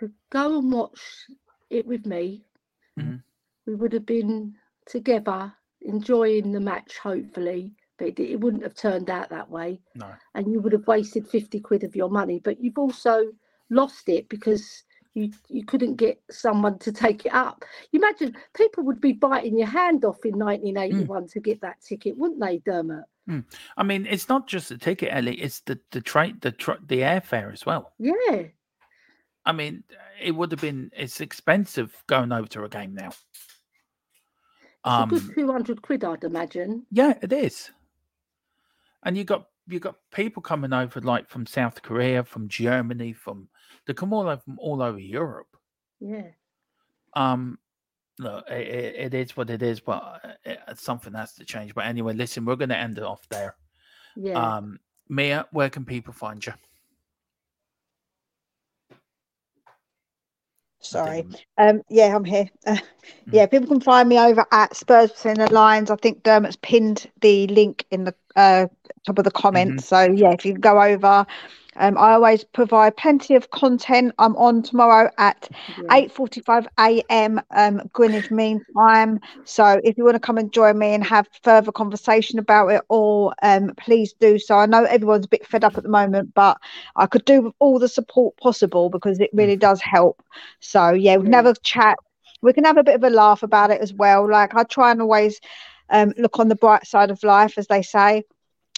to go and watch it with me. Mhm. We would have been together enjoying the match, hopefully, but it, it wouldn't have turned out that way. No. And you would have wasted 50 quid of your money, but you've also lost it because you, you couldn't get someone to take it up. You imagine people would be biting your hand off in 1981 to get that ticket, wouldn't they, Dermot? I mean, it's not just the ticket, Ellie. It's the the train, the tr- the airfare as well. Yeah. I mean, it would have been. It's expensive going over to a game now. It's a Um, good 200 quid, I'd imagine. Yeah, it is. And you got you got people coming over like from South Korea, from Germany, from they come all over from all over Europe. Yeah. Um, look, it, it, it is what it is, but uh, it, something has to change. But anyway, listen, we're going to end it off there. Yeah. Um, Mia, where can people find you? Sorry. Um, yeah, I'm here. Uh, yeah, people can find me over at Spurs Between the Lines. I think Dermot's pinned the link in the uh, top of the comments. So yeah, if you go over, um, I always provide plenty of content. I'm on tomorrow at yeah. 8:45 a.m. Um, Greenwich Mean Time. So if you want to come and join me and have further conversation about it, all, um, please do so. I know everyone's a bit fed up at the moment, but I could do with all the support possible because it really does help. So yeah, we can have a chat. We can have a bit of a laugh about it as well. Like I try and always um, look on the bright side of life, as they say.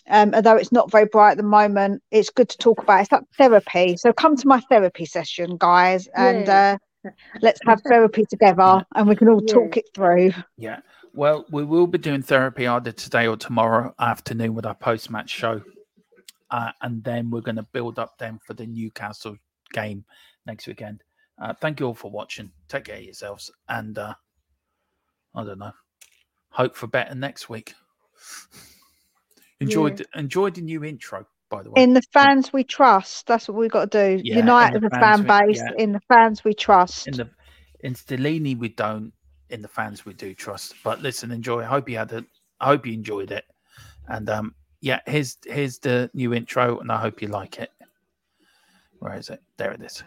Um, although it's not very bright at the moment, it's good to talk about. It's like therapy. So come to my therapy session, guys, and Yeah. uh, let's have therapy together, and we can all Yeah. talk it through. Yeah. Well, we will be doing therapy either today or tomorrow afternoon with our post match show. Uh, and then we're going to build up then for the Newcastle game next weekend. Uh, thank you all for watching. Take care of yourselves. And uh, I don't know, hope for better next week. Enjoyed enjoyed the new intro, by the way. In the fans we trust. That's what we've got to do. Yeah, Unite as the a fans fan we- base. yeah. In the fans we trust. in the in Stellini we don't in the fans we do trust but listen enjoy I hope you had it I hope you enjoyed it and um yeah here's here's the new intro and I hope you like it where is it there it is